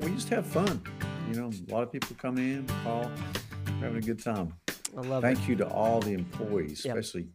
we just have fun. You know, a lot of people come in, call, having a good time. I love Thank it. you to all the employees, Yep. especially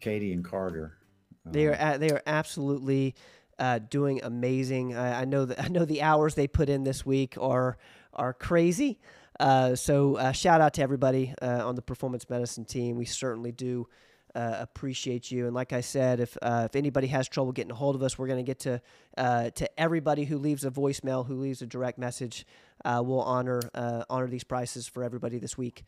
Katie and Carter. They are Um, they are absolutely uh, doing amazing. I, I know that I know the hours they put in this week are are crazy. Uh, so uh, shout out to everybody uh, on the performance medicine team. We certainly do uh, appreciate you. And like I said, if uh, if anybody has trouble getting a hold of us, we're going to get to uh, to everybody who leaves a voicemail, who leaves a direct message. Uh, we'll honor uh, honor these prices for everybody this week.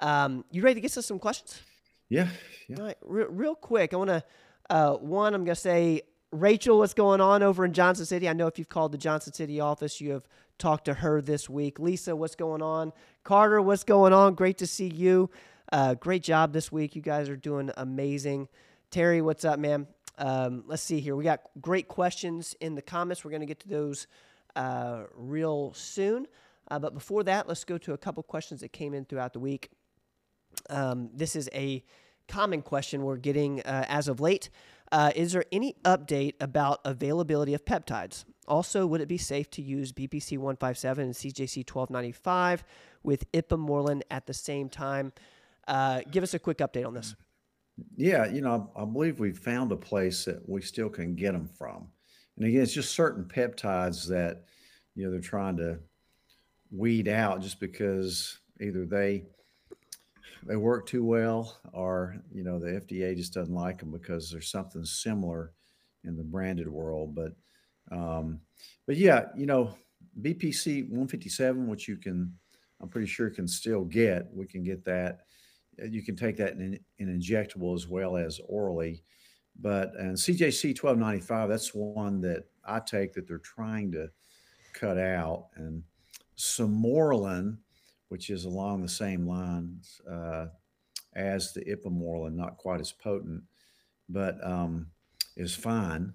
Um, you ready to get to some questions? yeah, yeah. All right, real, real quick, I want to uh, one. I'm going to say, Rachel, what's going on over in Johnson City? I know if you've called the Johnson City office, you have talked to her this week. Lisa, what's going on? Carter, what's going on? Great to see you. Uh, great job this week. You guys are doing amazing. Terry, what's up, man? Um, let's see here. We got great questions in the comments. We're going to get to those uh, real soon. Uh, but before that, let's go to a couple questions that came in throughout the week. Um, this is a common question we're getting uh, as of late. Uh, is there any update about availability of peptides? Also, would it be safe to use BPC 157 and CJC 1295 with ipamorelin at the same time? Uh, give us a quick update on this. Yeah, you know, I, believe we've found a place that we still can get them from. And again, it's just certain peptides that, you know, they're trying to weed out just because either they they work too well or, you know, the FDA just doesn't like them because there's something similar in the branded world. But um, but yeah, you know, BPC 157, which you can, I'm pretty sure can still get, we can get that you can take that in, in injectable as well as orally. But and CJC 1295, that's one that I take that they're trying to cut out. And Sermorelin, which is along the same lines uh, as the ipamorelin, not quite as potent, but um, is fine.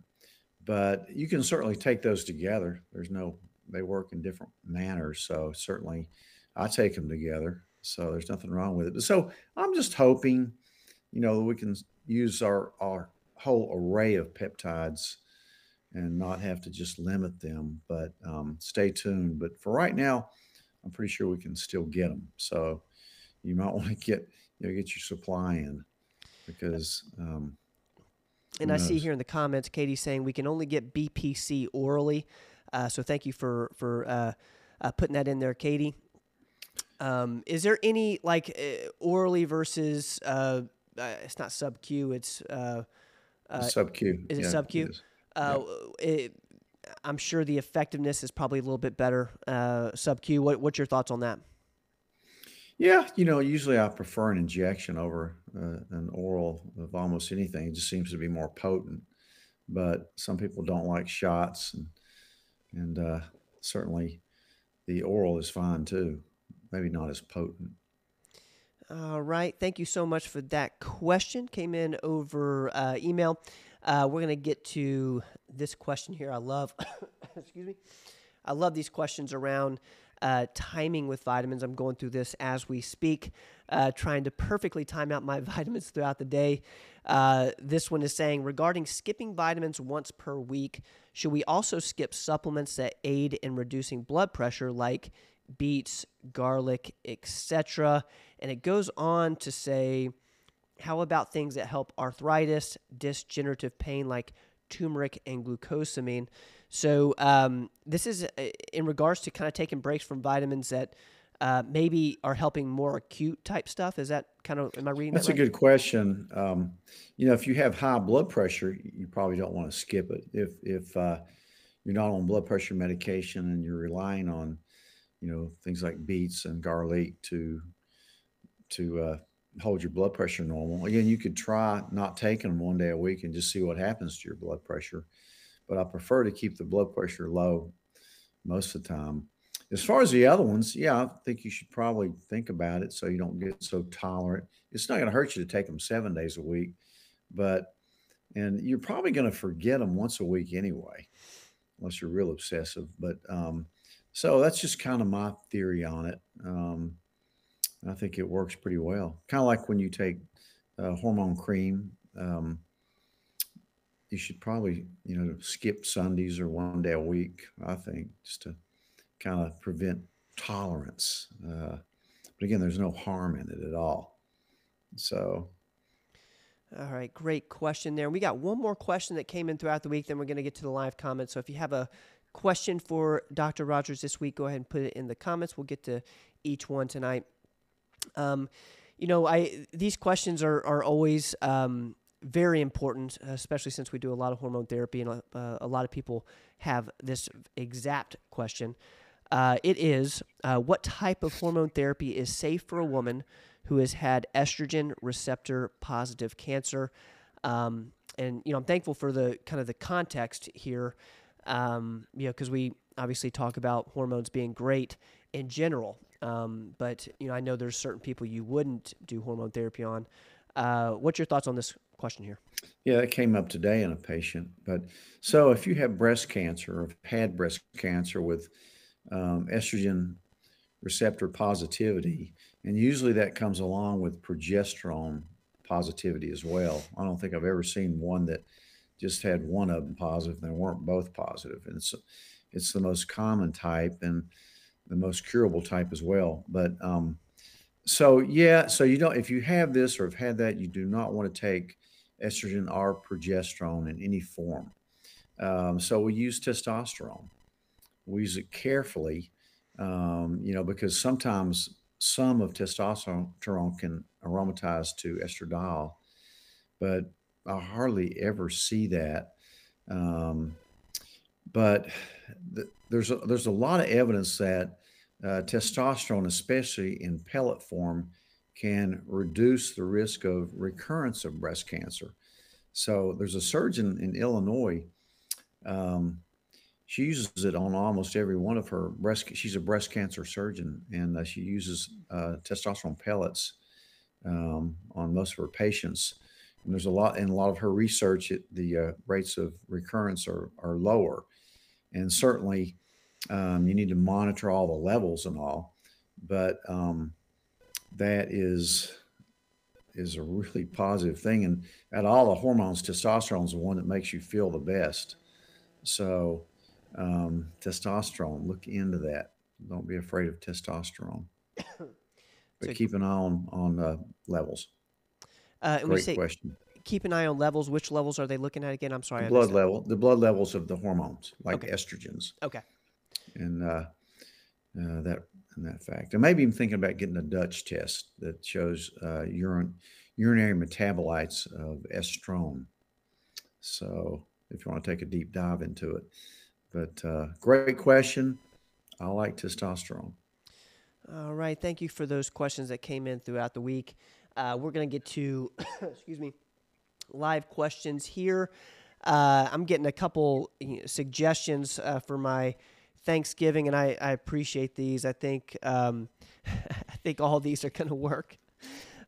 But you can certainly take those together. There's no, they work in different manners. So certainly I take them together. So there's nothing wrong with it. But so I'm just hoping, you know, we can use our our whole array of peptides and not have to just limit them. But um, stay tuned. But for right now, I'm pretty sure we can still get them. So you might want to get you know get your supply in because um, And I see here in the comments, Katie saying we can only get BPC orally. Uh, so thank you for for uh, uh, putting that in there, Katie. Um, is there any like uh, orally versus uh, uh, it's not sub Q, it's uh, uh, sub Q. is it sub-Q? is. uh, it, I'm sure the effectiveness is probably a little bit better uh, sub Q. What, what's your thoughts on that? Yeah, you know, usually I prefer an injection over uh, an oral of almost anything. It just seems to be more potent. But some people don't like shots, and and uh, certainly the oral is fine too. Maybe not as potent. All right. Thank you so much for that question. Came in over uh, email. Uh, we're going to get to this question here. I love, excuse me. I love these questions around uh, timing with vitamins. I'm going through this as we speak, uh, trying to perfectly time out my vitamins throughout the day. Uh, this one is saying regarding skipping vitamins once per week, should we also skip supplements that aid in reducing blood pressure, like beets, garlic, etc.? And it goes on to say, how about things that help arthritis, disgenerative pain like turmeric and glucosamine? So um, this is uh, in regards to kind of taking breaks from vitamins that uh, maybe are helping more acute type stuff. Is that kind of am I reading That's that a right? good question. Um, you know, if you have high blood pressure, you probably don't want to skip it. If if uh, you're not on blood pressure medication and you're relying on, you know, things like beets and garlic to to uh, hold your blood pressure normal. Again, you could try not taking them one day a week and just see what happens to your blood pressure. But I prefer to keep the blood pressure low most of the time. As far as the other ones, yeah, I think you should probably think about it so you don't get so tolerant. It's not going to hurt you to take them seven days a week, but and you're probably going to forget them once a week anyway, unless you're real obsessive. But um, so that's just kind of my theory on it. Um, I think it works pretty well. Kind of like when you take uh, hormone cream. Um, you should probably, you know, skip Sundays or one day a week. I think just to kind of prevent tolerance. Uh, but again, there's no harm in it at all. So, all right, great question there. We got one more question that came in throughout the week, then we're going to get to the live comments. So if you have a question for Dr. Rogers this week, go ahead and put it in the comments. We'll get to each one tonight. Um, you know, I these questions are are always um, very important, especially since we do a lot of hormone therapy, and uh, a lot of people have this exact question. Uh, it is uh, what type of hormone therapy is safe for a woman who has had estrogen receptor positive cancer? Um, and you know, I'm thankful for the kind of the context here, um, you know, because we obviously talk about hormones being great in general, um, but you know, I know there's certain people you wouldn't do hormone therapy on. Uh, what's your thoughts on this question here? Yeah, that came up today in a patient. But so if you have breast cancer or have had breast cancer with um, estrogen receptor positivity, and usually that comes along with progesterone positivity as well. I don't think I've ever seen one that just had one of them positive and they weren't both positive. And it's it's the most common type and the most curable type as well. But um, so yeah, so you don't if you have this or have had that, you do not want to take estrogen or progesterone in any form. Um, so we use testosterone. We use it carefully, um, you know, because sometimes some of testosterone can aromatize to estradiol, but I hardly ever see that. Um, but th- there's a, there's a lot of evidence that uh, testosterone, especially in pellet form, can reduce the risk of recurrence of breast cancer. So there's a surgeon in Illinois. Um, she uses it on almost every one of her breast. She's a breast cancer surgeon, and uh, she uses uh, testosterone pellets um, on most of her patients. And there's a lot in a lot of her research. It, the uh, rates of recurrence are are lower, and certainly um, you need to monitor all the levels and all. But um, that is is a really positive thing. And at all the hormones, testosterone is the one that makes you feel the best. So, um, testosterone, look into that. Don't be afraid of testosterone, but so, keep an eye on on uh, levels. Uh, and Great we say, question. Keep an eye on levels. Which levels are they looking at again? I'm sorry. The blood level, the blood levels of the hormones, like okay. estrogens. Okay. And uh, uh, that in that fact. And maybe even thinking about getting a Dutch test that shows uh, urine, urinary metabolites of estrone. So if you want to take a deep dive into it. But uh, great question. I like testosterone. All right. Thank you for those questions that came in throughout the week. Uh, we're going to get to, excuse me, live questions here. Uh, I'm getting a couple suggestions uh, for my Thanksgiving, and I, I appreciate these. I think um, I think all these are going to work.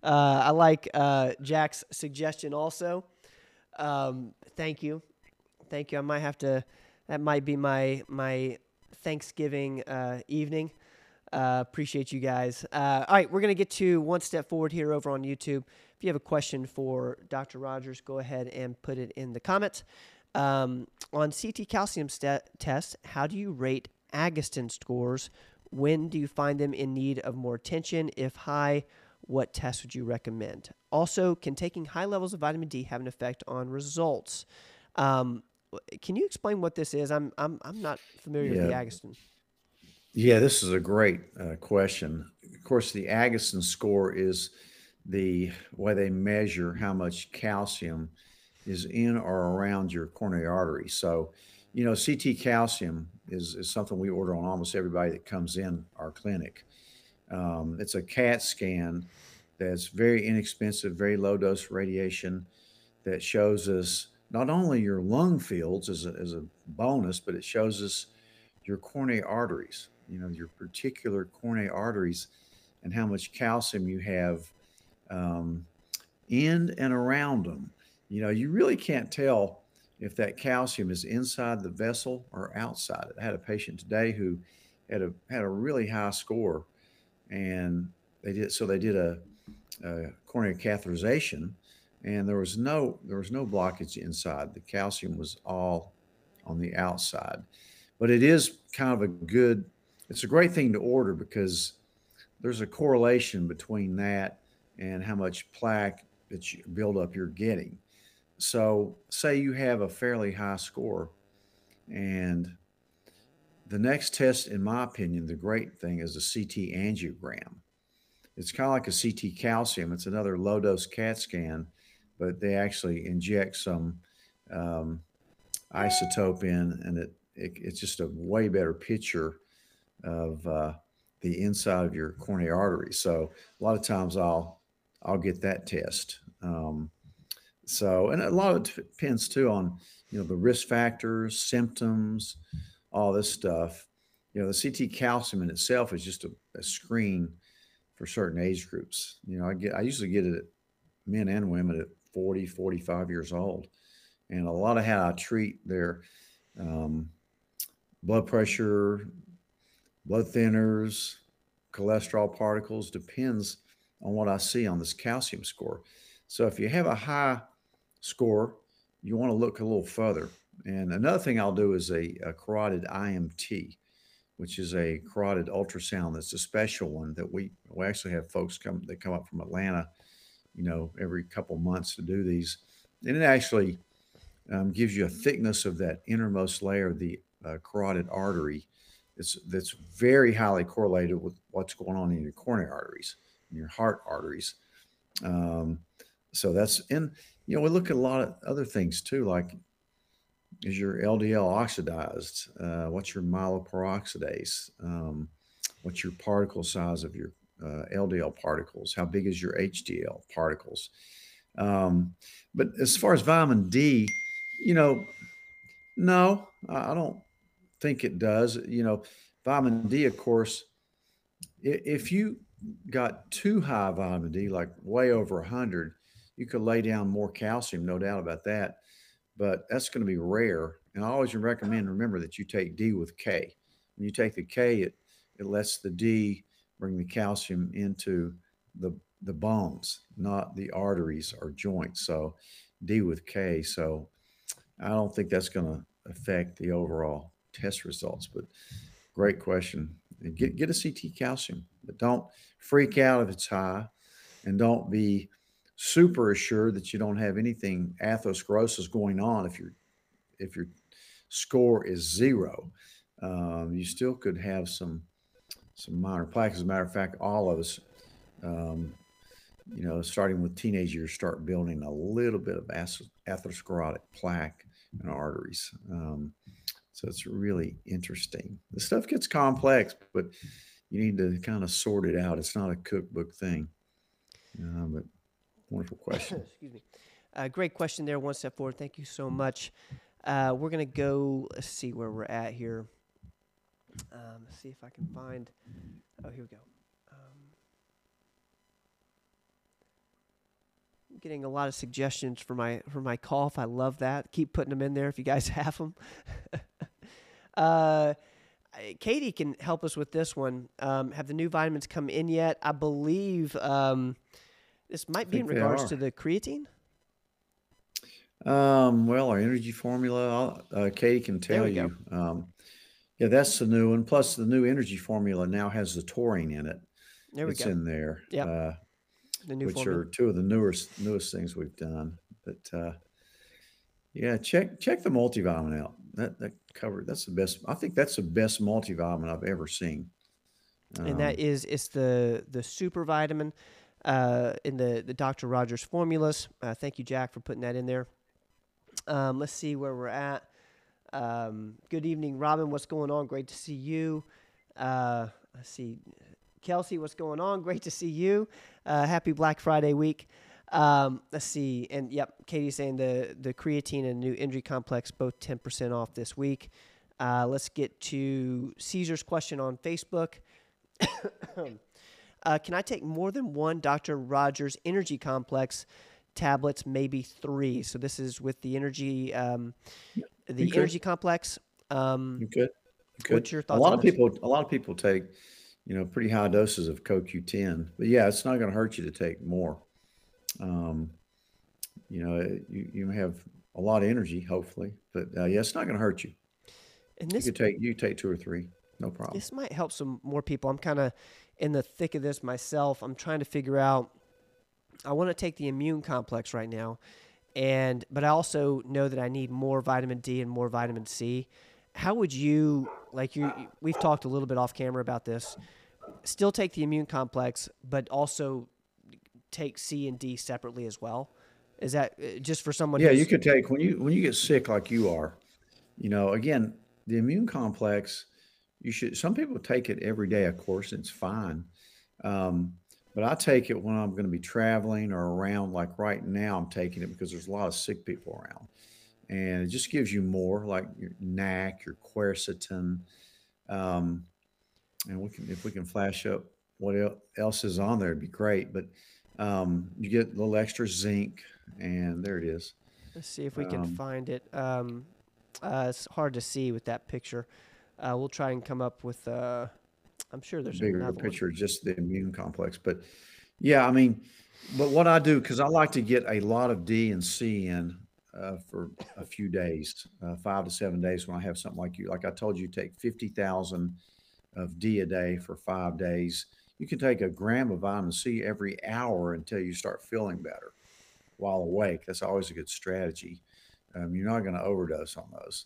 Uh, I like uh, Jack's suggestion also. Um, thank you, thank you. I might have to. That might be my my Thanksgiving uh, evening. Uh, appreciate you guys. Uh, all right, we're going to get to one step forward here over on YouTube. If you have a question for Dr. Rogers, go ahead and put it in the comments. Um, on CT calcium st- test, how do you rate Agatston scores? When do you find them in need of more attention? If high, what test would you recommend? Also, can taking high levels of vitamin D have an effect on results? Um, can you explain what this is? I'm I'm I'm not familiar yeah. with the Agatston. Yeah, this is a great uh, question. Of course, the Agatston score is the way they measure how much calcium is in or around your coronary artery. So, you know, CT calcium is, is something we order on almost everybody that comes in our clinic. Um, it's a CAT scan that's very inexpensive, very low dose radiation that shows us not only your lung fields as a, as a bonus, but it shows us your coronary arteries, you know, your particular coronary arteries and how much calcium you have um, in and around them you know, you really can't tell if that calcium is inside the vessel or outside it. I had a patient today who had a had a really high score, and they did so they did a, a coronary catheterization, and there was no there was no blockage inside. The calcium was all on the outside, but it is kind of a good it's a great thing to order because there's a correlation between that and how much plaque that you build up you're getting. So, say you have a fairly high score, and the next test, in my opinion, the great thing is a CT angiogram. It's kind of like a CT calcium. It's another low dose CAT scan, but they actually inject some um, isotope in, and it, it, it's just a way better picture of uh, the inside of your coronary artery. So a lot of times I'll I'll get that test. Um, so and a lot of it depends too on you know the risk factors, symptoms, all this stuff. You know the CT calcium in itself is just a, a screen for certain age groups. You know I get I usually get it at men and women at 40, 45 years old. And a lot of how I treat their um, blood pressure, blood thinners, cholesterol particles depends on what I see on this calcium score. So if you have a high score, you want to look a little further. And another thing I'll do is a, a carotid IMT, which is a carotid ultrasound. That's a special one that we we actually have folks come that come up from Atlanta, you know, every couple months to do these, and it actually um, gives you a thickness of that innermost layer of the uh, carotid artery it's that's very highly correlated with what's going on in your coronary arteries, in your heart arteries. Um, so that's and you know we look at a lot of other things too, like is your LDL oxidized? Uh, what's your myeloperoxidase? Um, what's your particle size of your uh, LDL particles? How big is your HDL particles? Um, but as far as vitamin D, you know, no, I don't think it does. You know, vitamin D, of course, if you got too high vitamin D, like way over 100, you could lay down more calcium, no doubt about that. But that's going to be rare. And I always recommend remember that you take D with K. When you take the K, it it lets the D bring the calcium into the the bones, not the arteries or joints. So D with K. So I don't think that's going to affect the overall test results. But great question. Get get a CT calcium, but don't freak out if it's high, and don't be super assured that you don't have anything atherosclerosis going on if your if your score is zero. Um, you still could have some some minor plaque. As a matter of fact, all of us, um, you know, starting with teenage years, start building a little bit of atherosclerotic plaque in arteries. Um, so it's really interesting. The stuff gets complex, but you need to kind of sort it out. It's not a cookbook thing. Uh, but wonderful question. Excuse me. Uh, great question there. One step forward. Thank you so much. Uh, we're going to go, let's see where we're at here. Um, let's see if I can find. Oh, here we go. getting a lot of suggestions for my for my cough. I love that. Keep putting them in there if you guys have them. uh, Katie can help us with this one. Um, have the new vitamins come in yet? I believe um, this might be in regards to the creatine. Um, well, our energy formula, uh, Katie can tell you. Um, yeah, that's the new one. Plus, the new energy formula now has the taurine in it. There we it's go. in there. Yeah. Uh, the new which formula. are two of the newest newest things we've done. But uh, yeah, check check the multivitamin out. That that covered. That's the best. I think that's the best multivitamin I've ever seen. Um, and that um, it's the the super vitamin uh, in the the Dr. Rogers formulas. Uh, thank you, Jack, for putting that in there. Um, let's see where we're at. Um, good evening, Robin. What's going on? Great to see you. Uh, let's see. Kelsey, what's going on? Great to see you. Uh, happy Black Friday week. Um, let's see. And yep, Katie's saying the, the creatine and new injury complex both 10% off this week. Uh, let's get to Caesar's question on Facebook. uh, can I take more than one Dr. Rogers energy complex tablets, maybe three? So this is with the energy, um, the energy complex. Um, you could. You could. What's your thoughts? A lot of people, a lot of people take you know, pretty high doses of CoQ10. But yeah, it's not going to hurt you to take more. Um, you know, you, you have a lot of energy, hopefully, but uh, yeah, it's not going to hurt you. And this, you could take you take two or three. no problem. This might help some more people. I'm kind of in the thick of this myself. I'm trying to figure out. I want to take the immune complex right now, and but I also know that I need more vitamin D and more vitamin C. How would you like you? We've talked a little bit off camera about this. Still take the immune complex, but also take C and D separately as well. Is that uh, just for someone? Yeah, you could take when you when you get sick like you are. You know, again, the immune complex. You should. Some people take it every day. Of course, it's fine. Um, but I take it when I'm going to be traveling or around. Like right now, I'm taking it because there's a lot of sick people around, and it just gives you more, like your NAC, your quercetin, um, and we can if we can flash up what else is on there, it'd be great. But um, you get a little extra zinc, and there it is. Let's see if we can Um, find it. Um, uh, it's hard to see with that picture. Uh, we'll try and come up with. Uh, I'm sure there's bigger another one. picture, just the immune complex. But yeah, I mean, but what I do because I like to get a lot of D and C in uh, for a few days, uh, five to seven days. When I have something like you, like I told you, take fifty thousand of D a day for five days. You can take a gram of vitamin C every hour until you start feeling better while awake. That's always a good strategy. Um, you're not going to overdose on those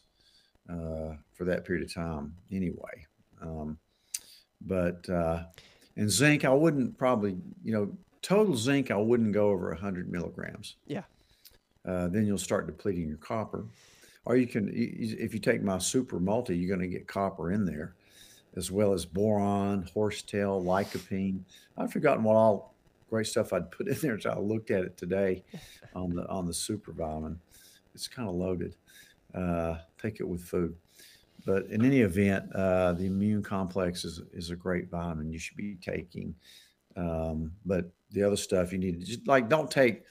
uh, for that period of time anyway. Um, but uh, and zinc, I wouldn't probably, you know, total zinc, I wouldn't go over 100 milligrams. Yeah. Uh, then you'll start depleting your copper. Or you can, if you take my super multi, you're going to get copper in there, as well as boron, horsetail, lycopene. I've forgotten what all great stuff I'd put in there until I looked at it today on the on the super vitamin. It's kind of loaded. Uh, take it with food. But in any event, uh, the immune complex is, is a great vitamin you should be taking. Um, but the other stuff you need to just like don't take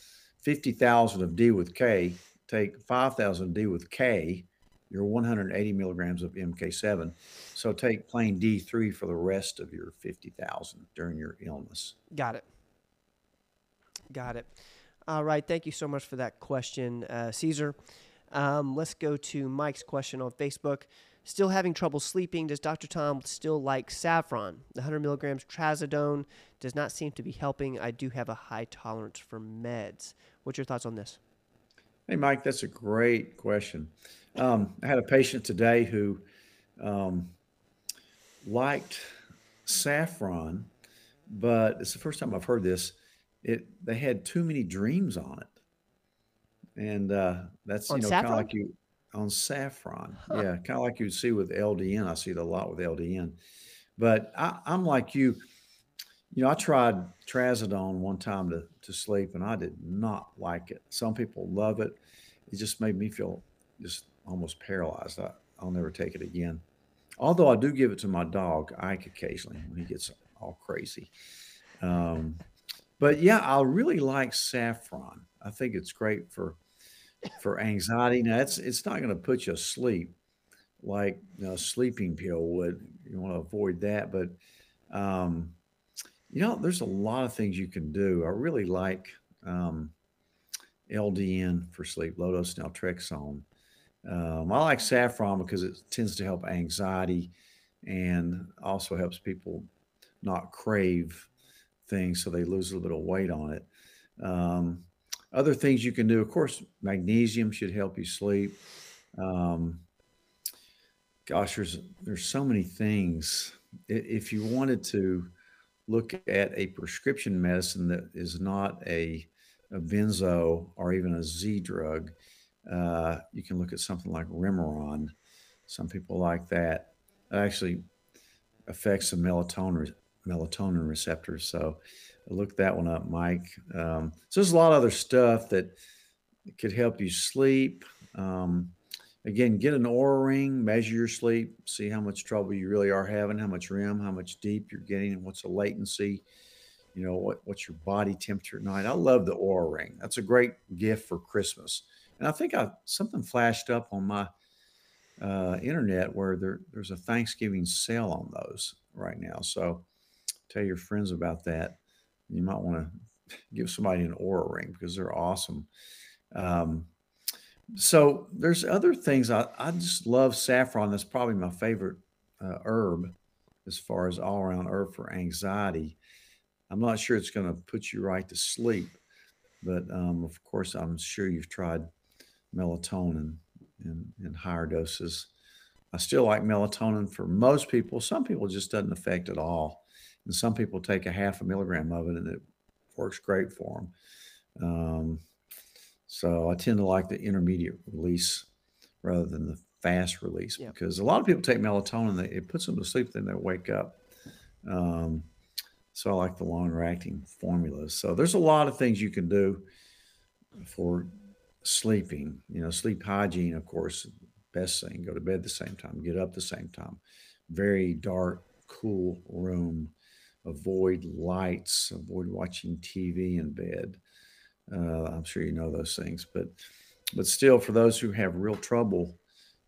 50,000 of D with K, take 5,000 D with K. You're 180 milligrams of MK7. So take plain D3 for the rest of your 50,000 during your illness. Got it. Got it. All right. Thank you so much for that question, uh, Caesar. Um, let's go to Mike's question on Facebook. Still having trouble sleeping. Does Dr. Tom still like saffron? The 100 milligrams trazodone does not seem to be helping. I do have a high tolerance for meds. What's your thoughts on this? Hey, Mike, that's a great question. Um, I had a patient today who um, liked saffron, but it's the first time I've heard this. It they had too many dreams on it, and uh, that's On you know kind of like you on saffron. Huh. Yeah, kind of like you'd see with LDN. I see it a lot with LDN, but I, I'm like you. You know, I tried trazodone one time to to sleep, and I did not like it. Some people love it. It just made me feel just almost paralyzed. I, I'll never take it again. Although I do give it to my dog Ike occasionally when he gets all crazy. Um, but yeah, I really like saffron. I think it's great for for anxiety. Now, it's it's not going to put you asleep like a sleeping pill would. You want to avoid that, but um, you know, there's a lot of things you can do. I really like um, LDN for sleep, low dose naltrexone. Um, I like saffron because it tends to help anxiety and also helps people not crave things so they lose a little bit of weight on it. Um, other things you can do, of course, magnesium should help you sleep. Um, gosh, there's there's so many things. If you wanted to look at a prescription medicine that is not a, a benzo or even a Z drug, uh, you can look at something like Remeron. Some people like that. It actually affects the melatonin melatonin receptors. So look that one up, Mike. Um, so there's a lot of other stuff that could help you sleep. Um, again, get an Oura ring, measure your sleep, see how much trouble you really are having, how much REM, how much deep you're getting, and what's the latency. You know what what's your body temperature at night. I love the Oura ring. That's a great gift for Christmas. And I think I something flashed up on my uh, internet where there, there's a Thanksgiving sale on those right now. So tell your friends about that. You might want to give somebody an Oura ring because they're awesome. Um, so there's other things. I, I just love saffron. That's probably my favorite uh, herb as far as all around herb for anxiety. I'm not sure it's going to put you right to sleep, but um, of course, I'm sure you've tried melatonin in, in higher doses. I still like melatonin for most people. Some people just doesn't affect at all, and some people take a half a milligram of it, and it works great for them. Um, so I tend to like the intermediate release rather than the fast release Yeah. because a lot of people take melatonin, they, it puts them to sleep, then they wake up. Um, so I like the longer acting formulas. So there's a lot of things you can do for sleeping. You know, sleep hygiene, of course, best thing. Go to bed the same time, get up the same time. Very dark, cool room. Avoid lights. Avoid watching TV in bed. Uh, I'm sure you know those things, but but still, for those who have real trouble,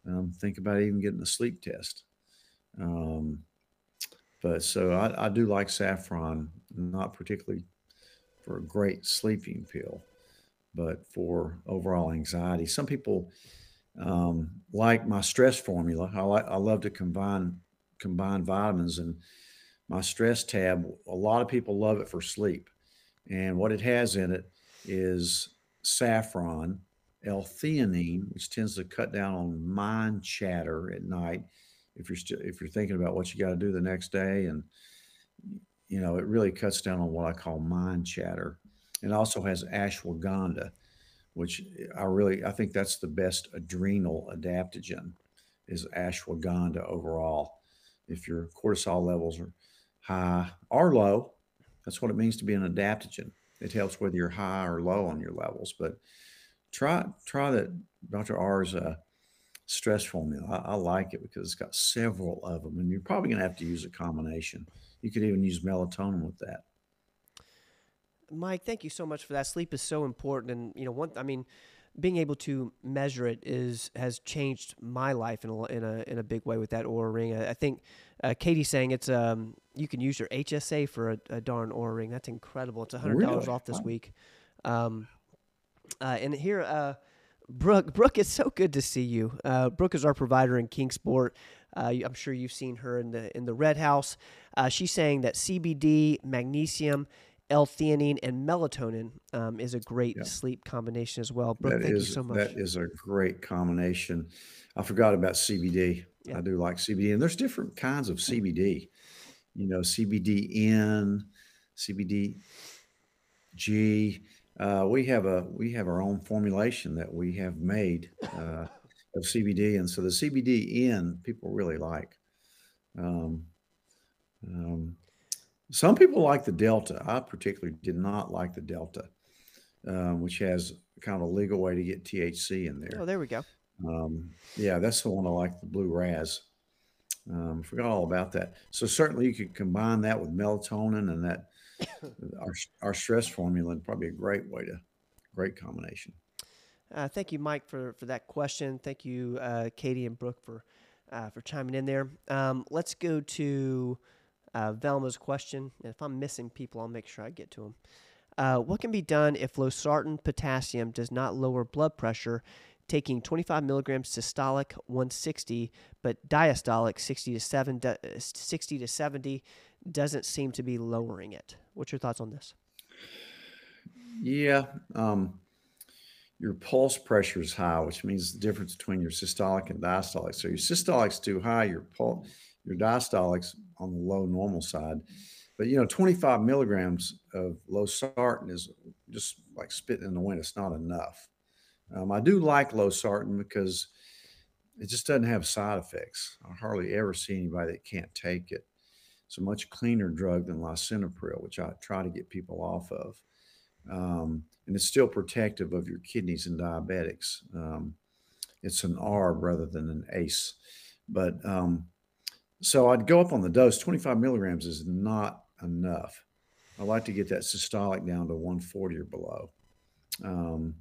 um, think about even getting a sleep test. Um, but so I, I do like saffron, not particularly for a great sleeping pill, but for overall anxiety. Some people um, like my stress formula. I like I love to combine combine vitamins and my stress tab. A lot of people love it for sleep, and what it has in it is saffron, L-theanine, which tends to cut down on mind chatter at night. If you're still if you're thinking about what you got to do the next day, and you know, it really cuts down on what I call mind chatter. It also has ashwagandha, which I really I think that's the best adrenal adaptogen is ashwagandha overall. If your cortisol levels are high or low, that's what it means to be an adaptogen. It helps whether you're high or low on your levels. But try try that Dr. R's uh, stress formula. I, I like it because it's got several of them, and you're probably going to have to use a combination. You could even use melatonin with that. Mike, thank you so much for that. Sleep is so important, and you know, one. I mean, being able to measure it is has changed my life in a in a in a big way with that Oura ring. I, I think uh, Katie's saying it's um you can use your HSA for a, a darn Oura ring. That's incredible. It's hundred dollars Really? off this Wow. week. Um, uh, and here, uh, Brooke, Brooke, it's so good to see you. Uh, Brooke is our provider in Kingsport. Uh, I'm sure you've seen her in the in the Red House. Uh, she's saying that CBD, magnesium, L-theanine, and melatonin um, is a great Yeah. sleep combination as well. Brooke, That thank you so much. that is a great combination. I forgot about CBD. Yeah. I do like CBD, and there's different kinds of CBD. You know, CBD CBDG. Uh, we have a we have our own formulation that we have made uh, of CBD, and so the CBD in people really like. Um, um, some people like the Delta. I particularly did not like the Delta, um, which has kind of a legal way to get THC in there. oh, there. there we go. Um, yeah, that's the one I like, the Blue Raz. Um, forgot all about that. So certainly you could combine that with melatonin and that our our stress formula, and probably a great way to great combination. Uh, thank you, Mike, for, for that question. Thank you, uh, Katie and Brooke, for uh, for chiming in there. Um, let's go to uh, Velma's question. And if I'm missing people, I'll make sure I get to them. Uh, what can be done if losartan potassium does not lower blood pressure? Taking 25 milligrams systolic 160, but diastolic 60 to 7, uh, 60 to 70 doesn't seem to be lowering it. What's your thoughts on this? Yeah, um, your pulse pressure is high, which means the difference between your systolic and diastolic. So your systolic's too high, your pul- your diastolic's on the low normal side. But you know, 25 milligrams of losartan is just like spitting in the wind. It's not enough. Um, I do like losartan because it just doesn't have side effects. I hardly ever see anybody that can't take it. It's a much cleaner drug than lisinopril, which I try to get people off of um, and it's still protective of your kidneys and diabetics. Um, it's an ARB rather than an ACE. But um, so I'd go up on the dose. 25 milligrams is not enough. I like to get that systolic down to 140 or below. Um,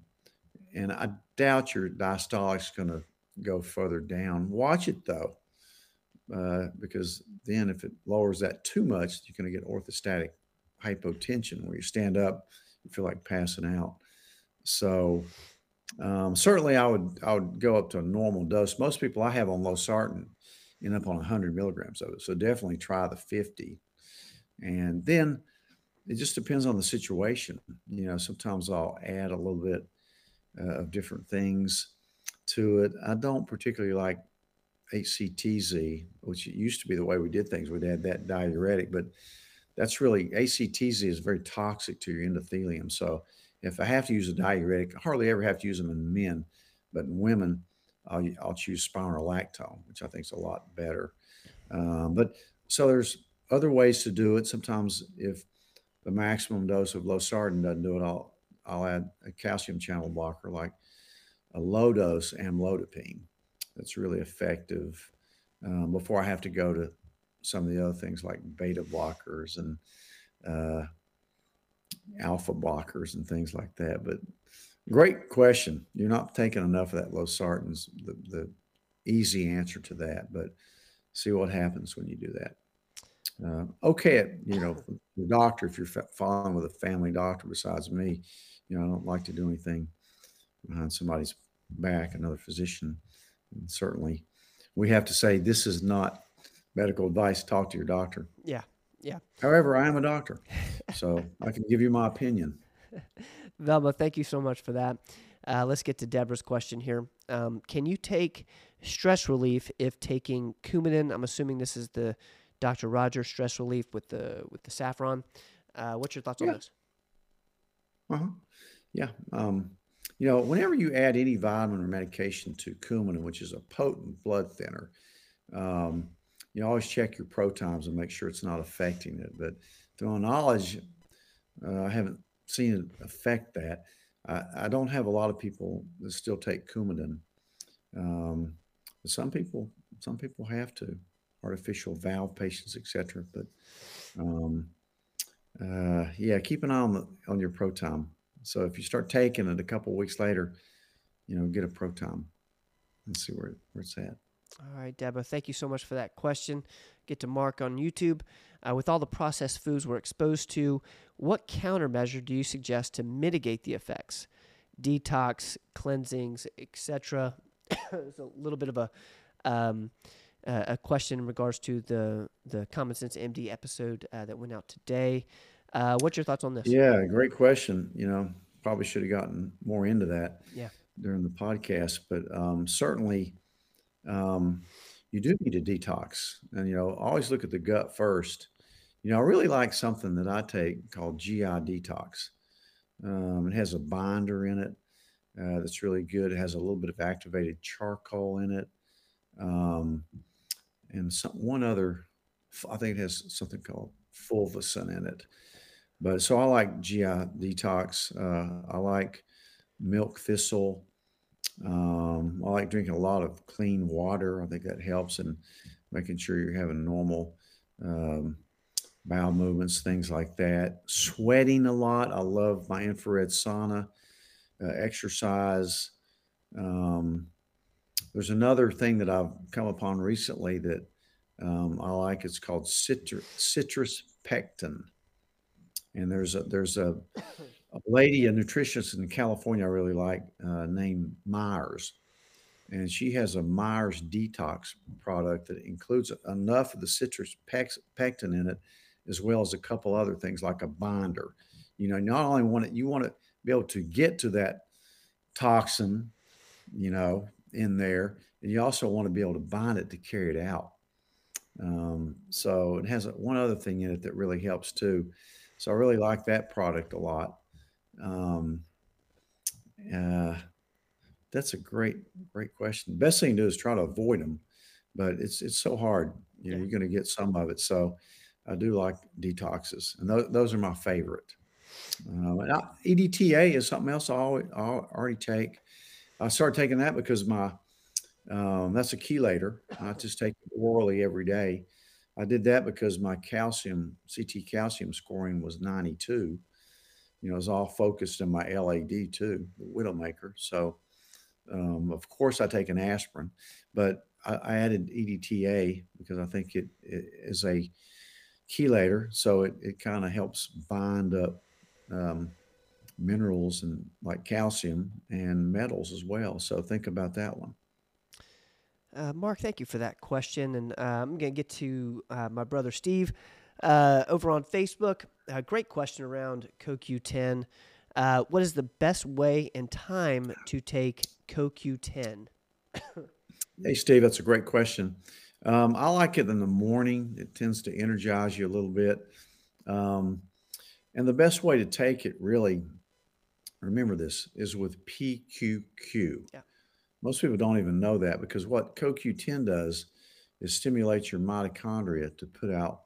and I doubt your diastolic's going to go further down. Watch it though, uh, because then if it lowers that too much, you're going to get orthostatic hypotension where you stand up you feel like passing out. So um, certainly, I would I would go up to a normal dose. Most people I have on losartan end up on 100 milligrams of it. So definitely try the 50. And then it just depends on the situation. You know, sometimes I'll add a little bit uh, of different things to it. I don't particularly like HCTZ, which used to be the way we did things. We'd add that diuretic, but that's really ACTZ is very toxic to your endothelium. So if I have to use a diuretic, I hardly ever have to use them in men, but in women, I'll, I'll choose spironolactone, which I think is a lot better. Um, but so there's other ways to do it. Sometimes if the maximum dose of losartan doesn't do it, I'll I'll add a calcium channel blocker like a low dose amlodipine. That's really effective um, before I have to go to some of the other things like beta blockers and uh, alpha blockers and things like that. But great question. You're not taking enough of that losartan's the, the easy answer to that, but see what happens when you do that. Uh, okay, you know, the doctor, if you're following with a family doctor besides me, you know, I don't like to do anything behind somebody's back, another physician. And certainly, we have to say this is not medical advice. Talk to your doctor. Yeah. Yeah. However, I am a doctor, so I can give you my opinion. Velma, thank you so much for that. Uh, let's get to Deborah's question here. Um, can you take stress relief if taking Coumadin? I'm assuming this is the Dr. Roger stress relief with the with the saffron. Uh, what's your thoughts yeah. on this? Uh huh. Yeah. Um, you know, whenever you add any vitamin or medication to Coumadin, which is a potent blood thinner, um, you always check your pro times and make sure it's not affecting it. But to my knowledge, uh, I haven't seen it affect that. I, I, don't have a lot of people that still take Coumadin. Um, some people, some people have to, artificial valve patients, etc. But um, uh, yeah, keep an eye on the, on your pro. So if you start taking it a couple weeks later, you know, get a pro and see where, where it's at. All right, Deborah, thank you so much for that question. Get to Mark on YouTube. Uh, with all the processed foods we're exposed to, what countermeasure do you suggest to mitigate the effects? Detox, cleansings, etc. There's a little bit of a um, uh, a question in regards to the the Common Sense MD episode uh, that went out today. Uh, what's your thoughts on this? Yeah, great question. You know, probably should have gotten more into that. Yeah. During the podcast, but um, certainly um, you do need a detox. And, you know, always look at the gut first. You know, I really like something that I take called GI Detox. Um, it has a binder in it uh, that's really good. It has a little bit of activated charcoal in it. Um, and some, one other, I think it has something called fulvicin in it. But so I like GI Detox. Uh, I like milk thistle. Um, I like drinking a lot of clean water. I think that helps in making sure you're having normal um, bowel movements, things like that. Sweating a lot. I love my infrared sauna. Uh, exercise. Um, there's another thing that I've come upon recently that um, I like. It's called citrus, citrus pectin, and there's a there's a a lady, a nutritionist in California, I really like, uh, named Myers. And she has a Myers detox product that includes enough of the citrus pectin in it, as well as a couple other things like a binder. You know, not only want it, you want to be able to get to that toxin, you know, in there, and you also want to be able to bind it to carry it out. Um, so it has one other thing in it that really helps too. So I really like that product a lot. Um, uh, that's a great, great question. Best thing to do is try to avoid them, but it's it's so hard. You know, yeah. you're going to get some of it. So I do like detoxes, and th- those are my favorite. Uh, I, EDTA is something else I, always, I already take. I started taking that because my um, that's a chelator. I just take it orally every day. I did that because my calcium CT calcium scoring was 92, you know, is all focused in my LAD too, the Widowmaker. So, um, of course, I take an aspirin, but I, I, added EDTA because I think it, it is a chelator. So it, it kind of helps bind up um, minerals and like calcium and metals as well. So think about that one. Uh, Mark, thank you for that question. And uh, I'm going to get to uh, my brother Steve uh, over on Facebook. A great question around CoQ10. Uh, what is the best way and time to take CoQ10? Hey, Steve, that's a great question. Um, I like it in the morning. It tends to energize you a little bit. Um, and the best way to take it, really, remember this, is with PQQ. Yeah. Most people don't even know that because what CoQ10 does is stimulate your mitochondria to put out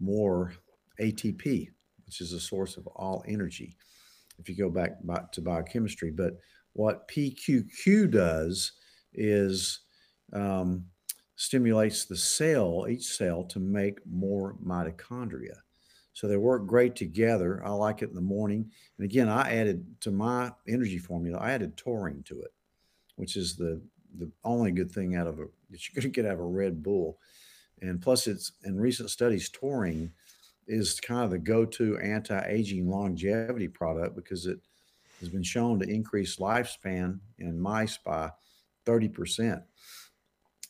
more ATP, which is a source of all energy if you go back to biochemistry. But what PQQ does is um, stimulates the cell, each cell, to make more mitochondria. So they work great together. I like it in the morning. And again, I added to my energy formula, I added taurine to it, which is the the only good thing out of a that you're going to get out of a Red Bull. And plus, it's in recent studies, taurine is kind of the go-to anti-aging longevity product because it has been shown to increase lifespan in mice by 30%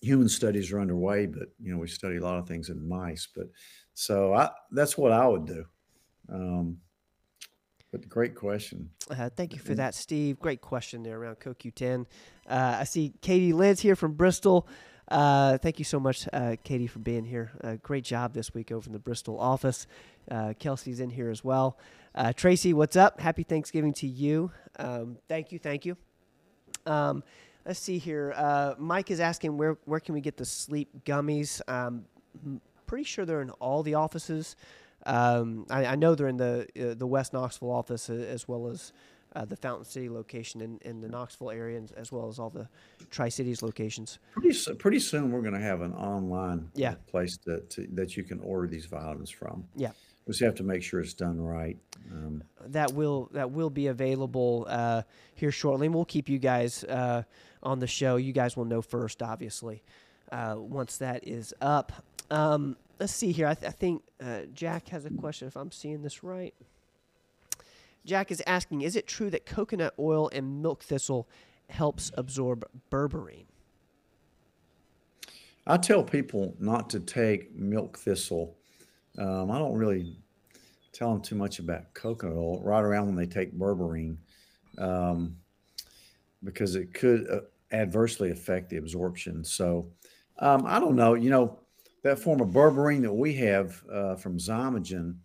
human studies are underway, but you know we study a lot of things in mice. But so I, that's what I would do. Um, but great question. Uh, thank you for that, Steve. Great question there around CoQ10. Uh, I see Katie Lenz here from Bristol. Uh, thank you so much, uh, Katie, for being here. Uh, great job this week over in the Bristol office. Uh, Kelsey's in here as well. Tracy, what's up? Happy Thanksgiving to you. Um, thank you, thank you. Um, Let's see here. Uh, Mike is asking where where can we get the sleep gummies? Um, pretty sure they're in all the offices. Um, I, I, know they're in the uh, the West Knoxville office uh, as well as uh, the Fountain City location in, in the Knoxville area, and, as well as all the Tri Cities locations. Pretty pretty soon we're going to have an online yeah. place that to, that you can order these vitamins from. Yeah. We just have to make sure it's done right. Um, that will that will be available uh, here shortly, and we'll keep you guys uh, on the show. You guys will know first, obviously, uh, once that is up. Um, let's see here. I, th- I think uh, Jack has a question. If I'm seeing this right, Jack is asking: Is it true that coconut oil and milk thistle helps absorb berberine? I tell people not to take milk thistle um, I don't really tell them too much about coconut oil right around when they take berberine um, because it could uh, adversely affect the absorption. So um, I don't know. You know, that form of berberine that we have uh, from Xymogen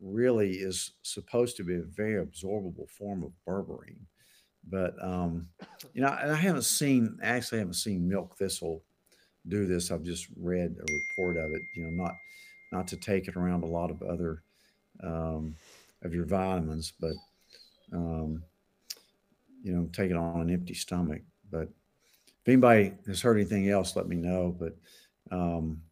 really is supposed to be a very absorbable form of berberine. But um, you know, I haven't seen actually I haven't seen milk thistle do this. I've just read a report of it. You know, not not to take it around a lot of other um, of your vitamins, but um, you know, take it on an empty stomach. But if anybody has heard anything else, let me know. But um,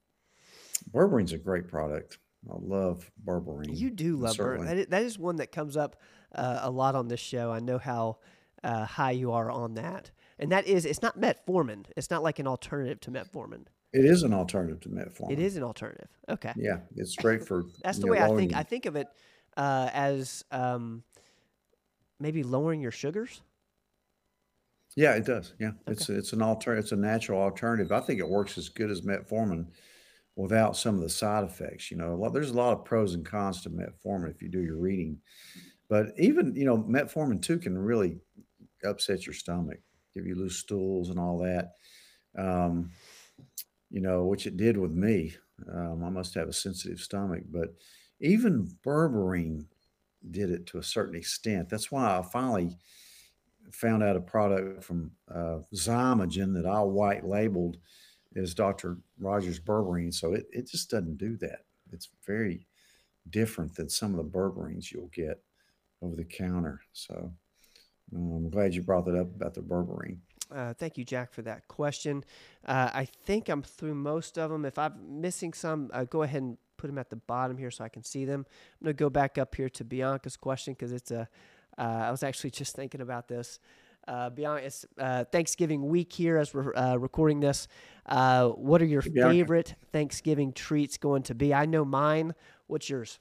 Berberine's a great product. I love berberine. You do love berberine. That is one that comes up uh, a lot on this show. I know how uh, high you are on that. And that is, it's not metformin. It's not like an alternative to metformin. It is an alternative to metformin. It is an alternative. Okay. Yeah, it's great for. That's the know, way I think. I think of it uh, as um, maybe lowering your sugars. Yeah, it does. Yeah, okay. it's it's an alter it's a natural alternative. I think it works as good as metformin without some of the side effects. You know, a lot, there's a lot of pros and cons to metformin if you do your reading, but even you know metformin too can really upset your stomach, give you loose stools and all that. Um, you know, which it did with me. Um, I must have a sensitive stomach, but even berberine did it to a certain extent. That's why I finally found out a product from uh, Xymogen that I white labeled as Dr. Rogers berberine. So it, it just doesn't do that. It's very different than some of the berberines you'll get over the counter. So um, I'm glad you brought that up about the berberine. Uh, thank you, Jack, for that question. Uh, I think I'm through most of them. If I'm missing some, uh, go ahead and put them at the bottom here so I can see them. I'm going to go back up here to Bianca's question because it's a. Uh, I was actually just thinking about this. Uh, Bianca, it's uh, Thanksgiving week here as we're recording this. what are your hey, favorite Thanksgiving treats going to be? I know mine. What's yours?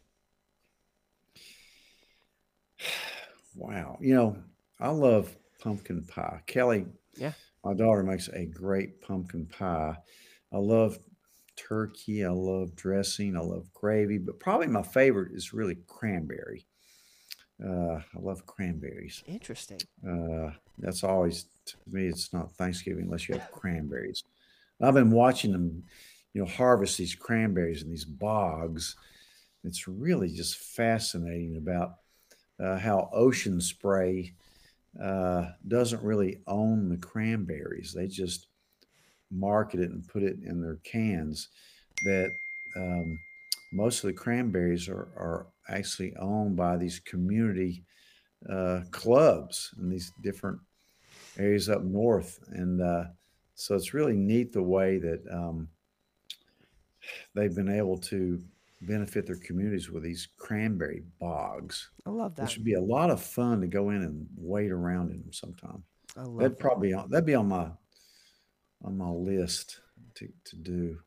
Wow. You know, I love pumpkin pie. Kelly yeah. My daughter makes a great pumpkin pie. I love turkey. I love dressing. I love gravy, but probably my favorite is really cranberry. Uh, I love cranberries. Interesting. Uh, that's always to me. It's not Thanksgiving unless you have cranberries. I've been watching them, you know, harvest these cranberries in these bogs. It's really just fascinating about uh, how Ocean Spray uh, doesn't really own the cranberries. They just market it and put it in their cans. That um, most of the cranberries are, are actually owned by these community uh, clubs in these different areas up north. And uh, so it's really neat the way that um, they've been able to benefit their communities with these cranberry bogs, I love that. which would be a lot of fun to go in and wait around in them sometime. I love That'd that. probably that'd be on my on my list to, to do,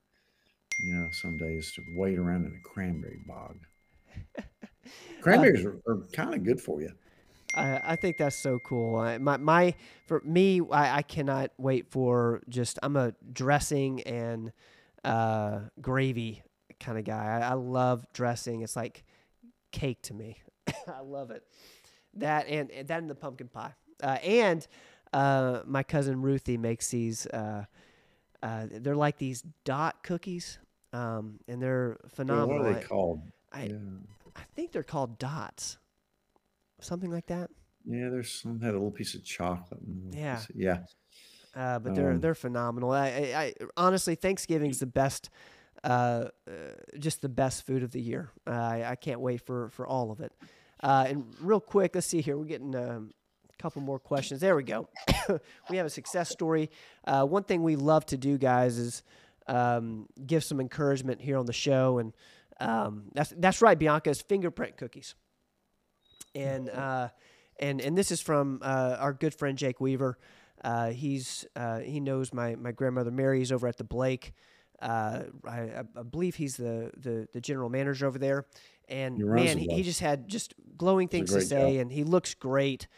you know, some days to wait around in a cranberry bog. Uh, Cranberries are, are kind of good for you. I, I think that's so cool. I, my my for me, I, I cannot wait for just I'm a dressing and uh, gravy kind of guy. I, I love dressing. It's like cake to me. I love it. That and, and that and the pumpkin pie. Uh, and uh, my cousin Ruthie makes these. Uh, uh, they're like these dot cookies, um, and they're Yeah, what phenomenal. are they called? I Yeah, I think they're called dots, something like that. yeah. There's some had a little piece of chocolate and Yeah. of- yeah. Uh, but they're Um, they're phenomenal. I, I, I honestly Thanksgiving's the best, uh, just the best food of the year. I, I can't wait for for all of it. Uh, and real quick, let's see here. We're getting um, a couple more questions. There we go. we have a success story. Uh, one thing we love to do, guys, is um, give some encouragement here on the show, and um, that's that's right. Bianca's fingerprint cookies, and uh, and and this is from uh, our good friend Jake Weaver. Uh, he's uh, he knows my my grandmother Mary. He's over at the Blake. Uh, I, I believe he's the, the the general manager over there. And He man, he, he just had just glowing things to say, and he looks great.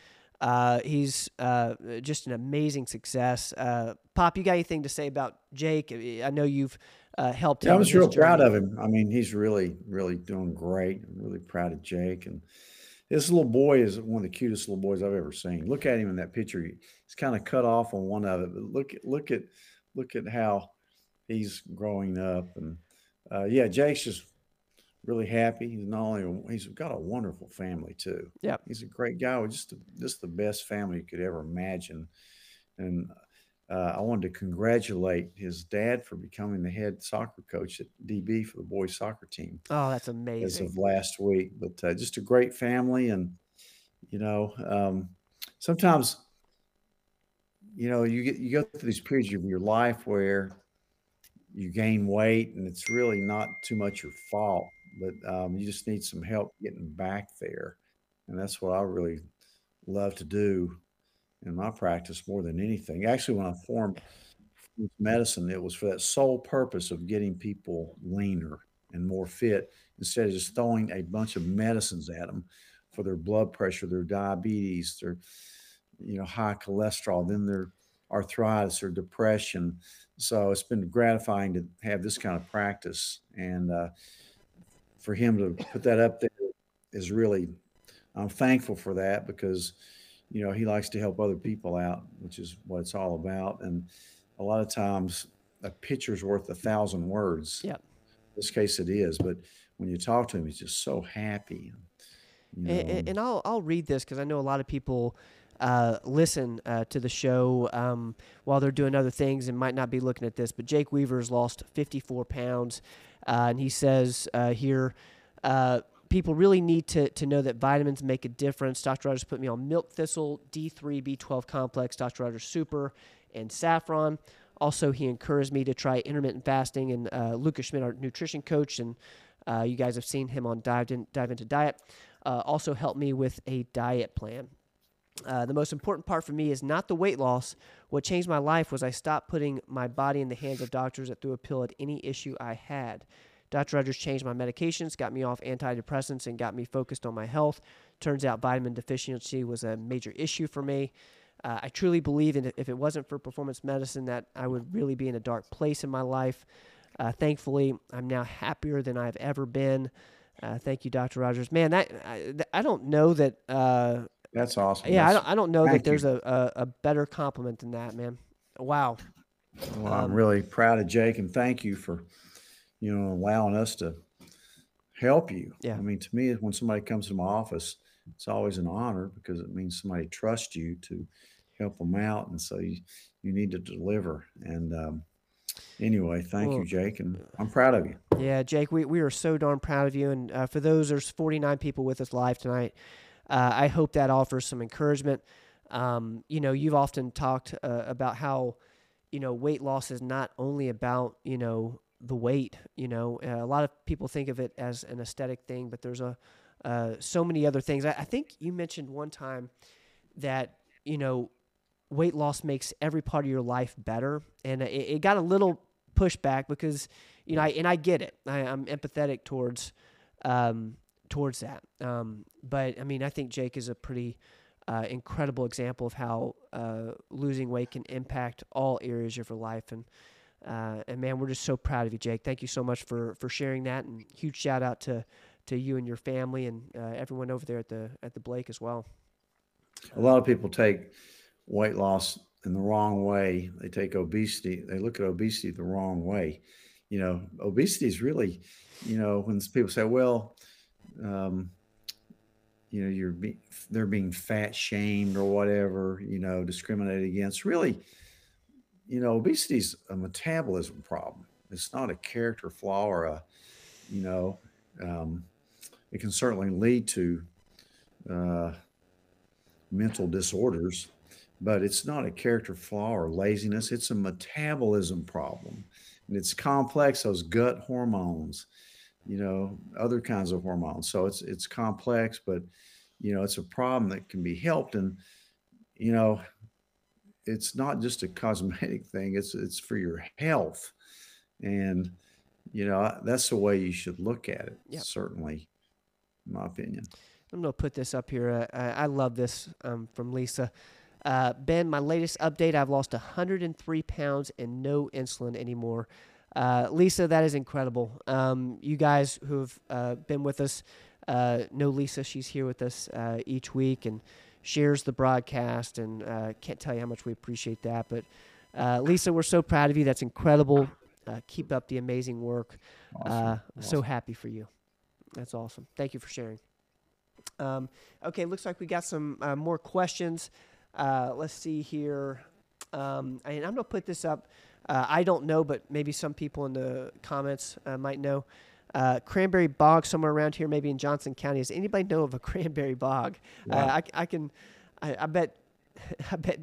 Uh, he's uh, just an amazing success. Uh, Pop, you got anything to say about Jake? I know you've uh, helped him. Yeah, I was real proud of him. I mean, he's really, really doing great. I'm really proud of Jake. And this little boy is one of the cutest little boys I've ever seen. Look at him in that picture. He's kind of cut off on one of it, but look at look at look at how he's growing up. And uh, yeah, Jake's just really happy. He's not only a, he's got a wonderful family too. Yeah, He's a great guy with just the, just the best family you could ever imagine. And uh, I wanted to congratulate his dad for becoming the head soccer coach at DB for the boys soccer team Oh, that's amazing! as of last week. But uh, just a great family, and you know, um, sometimes you know you get you go through these periods of your life where you gain weight, and it's really not too much your fault, but um, you just need some help getting back there, and that's what I really love to do in my practice more than anything. Actually, when I formed medicine, it was for that sole purpose of getting people leaner and more fit instead of just throwing a bunch of medicines at them for their blood pressure, their diabetes, their you know high cholesterol, then their arthritis or depression. So it's been gratifying to have this kind of practice, and uh, for him to put that up there is really I'm thankful for that because you know he likes to help other people out, which is what it's all about. And a lot of times a picture's worth a thousand words. Yep. In this case it is, but when you talk to him, he's just so happy. You know, and, and, I'll I'll read this because I know a lot of people uh, listen uh, to the show um, while they're doing other things and might not be looking at this. But Jake Weaver's lost 54 pounds, uh, and he says uh, here. Uh, People really need to, to know that vitamins make a difference. Dr. Rogers put me on milk thistle, D3, B12 complex, Dr. Rogers super, and saffron. Also, he encouraged me to try intermittent fasting. And Lucas Schmidt, our nutrition coach, and you guys have seen him on Dive, in, Dive Into Diet, also helped me with a diet plan. Uh, the most important part for me is not the weight loss. What changed my life was I stopped putting my body in the hands of doctors that threw a pill at any issue I had. Dr. Rogers changed my medications, got me off antidepressants, and got me focused on my health. Turns out vitamin deficiency was a major issue for me. Uh, I truly believe in if it wasn't for performance medicine, that I would really be in a dark place in my life. Uh, thankfully, I'm now happier than I've ever been. Uh, thank you, Dr. Rogers. Man, that I, I don't know that. That's awesome. yeah, I don't, I don't know that there's a, a, a better compliment than that, man. Wow. Well, I'm Um, really proud of Jake and thank you for, you know, allowing us to help you. Yeah. I mean, to me, when somebody comes to my office, it's always an honor because it means somebody trusts you to help them out. And so you, you need to deliver. And um, anyway, thank Well, you, Jake. And I'm proud of you. Yeah, Jake, we, we are so darn proud of you. And uh, for those, there's 49 people with us live tonight. Uh, I hope that offers some encouragement. Um, you know, you've often talked uh, about how, you know, weight loss is not only about, you know, the weight. You know, uh, a lot of people think of it as an aesthetic thing, but there's a uh, so many other things. I, I think you mentioned one time that, you know, weight loss makes every part of your life better. And it, it got a little pushback because, you know, I, and I get it. I, I'm empathetic towards, um, towards that. Um, but I mean, I think Jake is a pretty uh, incredible example of how uh, losing weight can impact all areas of your life. And uh, and man, we're just so proud of you, Jake. Thank you so much for for sharing that. And huge shout out to to you and your family and uh, everyone over there at the at the Blake as well. A lot of people take weight loss in the wrong way. They take obesity, they look at obesity the wrong way. You know, obesity is really, you know, when people say, well, um, you know, you're be, they're being fat shamed or whatever, you know, discriminated against. Really, you know, obesity is a metabolism problem. It's not a character flaw or a, you know, um, it can certainly lead to uh, mental disorders, but it's not a character flaw or laziness. It's a metabolism problem. And it's complex, those gut hormones, you know, other kinds of hormones. So it's it's complex, but you know, it's a problem that can be helped. And, you know, it's not just a cosmetic thing, it's it's for your health. And you know, that's the way you should look at it, Yep. certainly, in my opinion. I'm going to put this up here. Uh, I, I love this um, from Lisa. Uh, ben, my latest update I've lost 103 pounds and no insulin anymore. Uh, Lisa, that is incredible. Um, you guys who have uh, been with us uh, know Lisa. She's here with us uh, each week and shares the broadcast, and uh, can't tell you how much we appreciate that. But uh, Lisa, we're so proud of you. That's incredible. Uh, keep up the amazing work. Awesome. Uh, So happy for you. That's awesome. Thank you for sharing. Um, okay, looks like we got some uh, more questions. Uh, let's see here. Um, and I'm going to put this up. Uh, I don't know, but maybe some people in the comments uh, might know. Uh, cranberry bog somewhere around here, maybe in Johnson County. Does anybody know of a cranberry bog? Uh, Wow. I, I can, I, I bet, I bet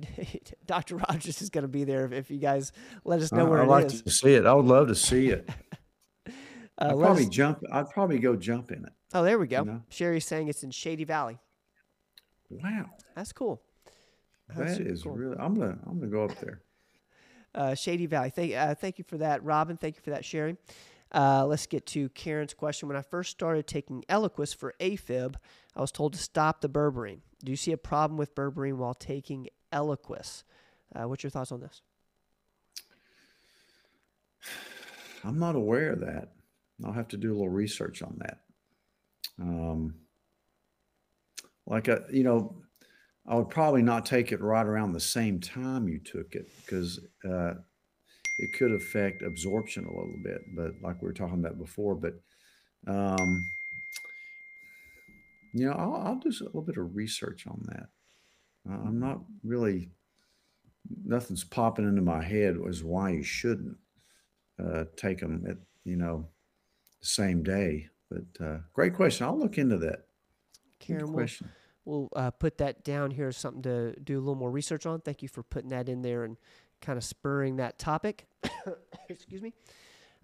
Dr. Rogers is going to be there if, if you guys let us know where I'd it like is. to see it. I would love to see it. Uh, I'd probably us- jump. I'd probably go jump in it. oh, there we go. know? Sherry's saying it's in Shady Valley. Wow, That's cool. That's that is cool. really. I'm gonna. I'm gonna go up there. Uh, Shady Valley. Thank, uh, thank you for that, Robin. Thank you for that sharing. Uh, let's get to Karen's question. When I first started taking Eliquis for AFib, I was told to stop the berberine. Do you see a problem with berberine while taking Eliquis? Uh, what's your thoughts on this? I'm not aware of that. I'll have to do a little research on that. Um, like a, you know, I would probably not take it right around the same time you took it because uh, it could affect absorption a little bit. But like we were talking about before, but um, you know, I'll, I'll do a little bit of research on that. Uh, I'm not really, nothing's popping into my head as why you shouldn't uh, take them at you know the same day. But uh, great question. I'll look into that. Karen, question. we'll uh, put that down here as something to do a little more research on. Thank you for putting that in there and kind of spurring that topic. Excuse me.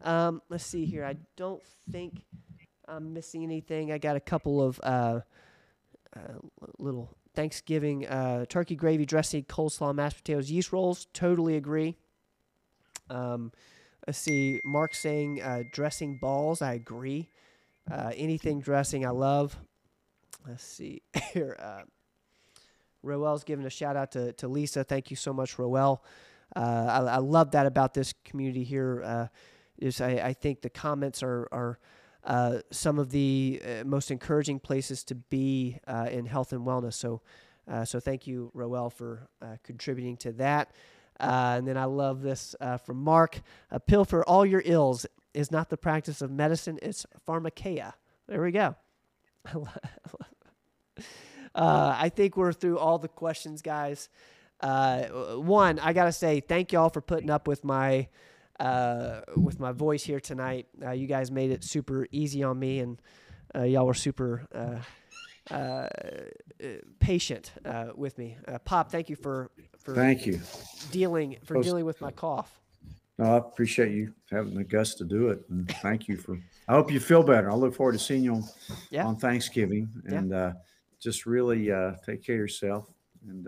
Um, let's see here. I don't think I'm missing anything. I got a couple of uh, uh, little Thanksgiving uh, turkey gravy dressing, coleslaw, mashed potatoes, yeast rolls. Totally agree. Um, let's see. Mark saying uh, dressing balls. I agree. Uh, anything dressing, I love. Let's see here. Uh, Roel's giving a shout out to, to Lisa. Thank you so much, Roel. Uh, I, I love that about this community here. Uh, is I, I think the comments are are uh, some of the uh, most encouraging places to be uh, in health and wellness. So, uh, so thank you, Roel, for contributing to that. and then I love this from Mark: "A pill for all your ills is not the practice of medicine; it's pharmakeia." There we go. I think we're through all the questions, guys. one, I gotta say thank y'all for putting up with my uh, with my voice here tonight. Uh, you guys made it super easy on me, and uh, y'all were super uh, uh, patient uh, with me. Pop, thank you for for thank you dealing for dealing with my cough. No, I appreciate you having the guts to do it, and thank you for. I hope you feel better. I look forward to seeing you on, yeah. on Thanksgiving, and yeah. just really take care of yourself, and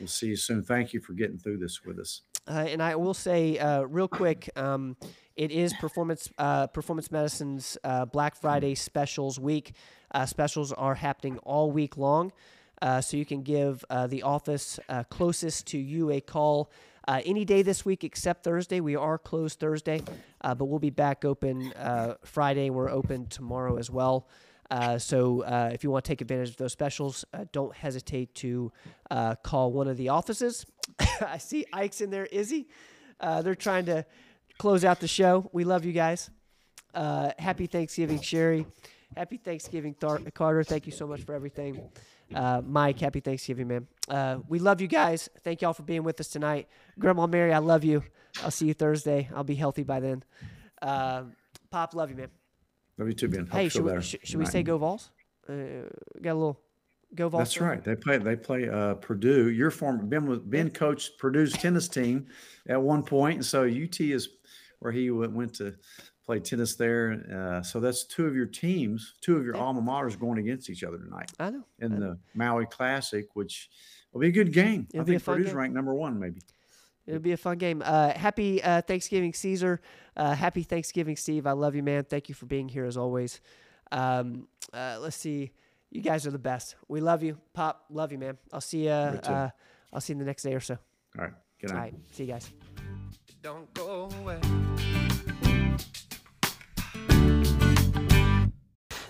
we'll see you soon. Thank you for getting through this with us. Uh, and I will say uh, real quick, um, it is performance uh, performance medicine's uh, Black Friday specials week. Uh, specials are happening all week long, uh, so you can give the office closest to you a call. Any day this week except Thursday. We are closed Thursday, but we'll be back open Friday. We're open tomorrow as well. Uh, so uh, if you want to take advantage of those specials, uh, don't hesitate to call one of the offices. I see Ike's in there. Izzy, they're trying to close out the show. We love you guys. happy Thanksgiving, Sherry. Happy Thanksgiving, Thar- Carter. Thank you so much for everything. Uh, Mike, happy Thanksgiving, man. Uh, we love you guys. Thank y'all for being with us tonight. Grandma Mary, I love you. I'll see you Thursday. I'll be healthy by then. Uh, Pop, love you, man. Love you too, Ben. Hope hey, should, we, should, should we say go Vols? Uh, got a little go Vols. That's right. They play. They play uh, Purdue. Your former Ben was Ben coached Purdue's tennis team at one point, and so UT is where he went to play tennis there. Uh, so that's two of your teams, two of your yeah. alma maters going against each other tonight. I know in I the Maui Classic, which will be a good game. It'll I think Purdue's game. ranked number one, maybe. It'll be a fun game. Uh, happy uh, Thanksgiving, Caesar. Uh, happy Thanksgiving, Steve. I love you, man. Thank you for being here as always. Um, uh, let's see. You guys are the best. We love you, Pop. Love you, man. I'll see you. Uh, I'll see you in the next day or so. All right. Good night. All right. See you guys.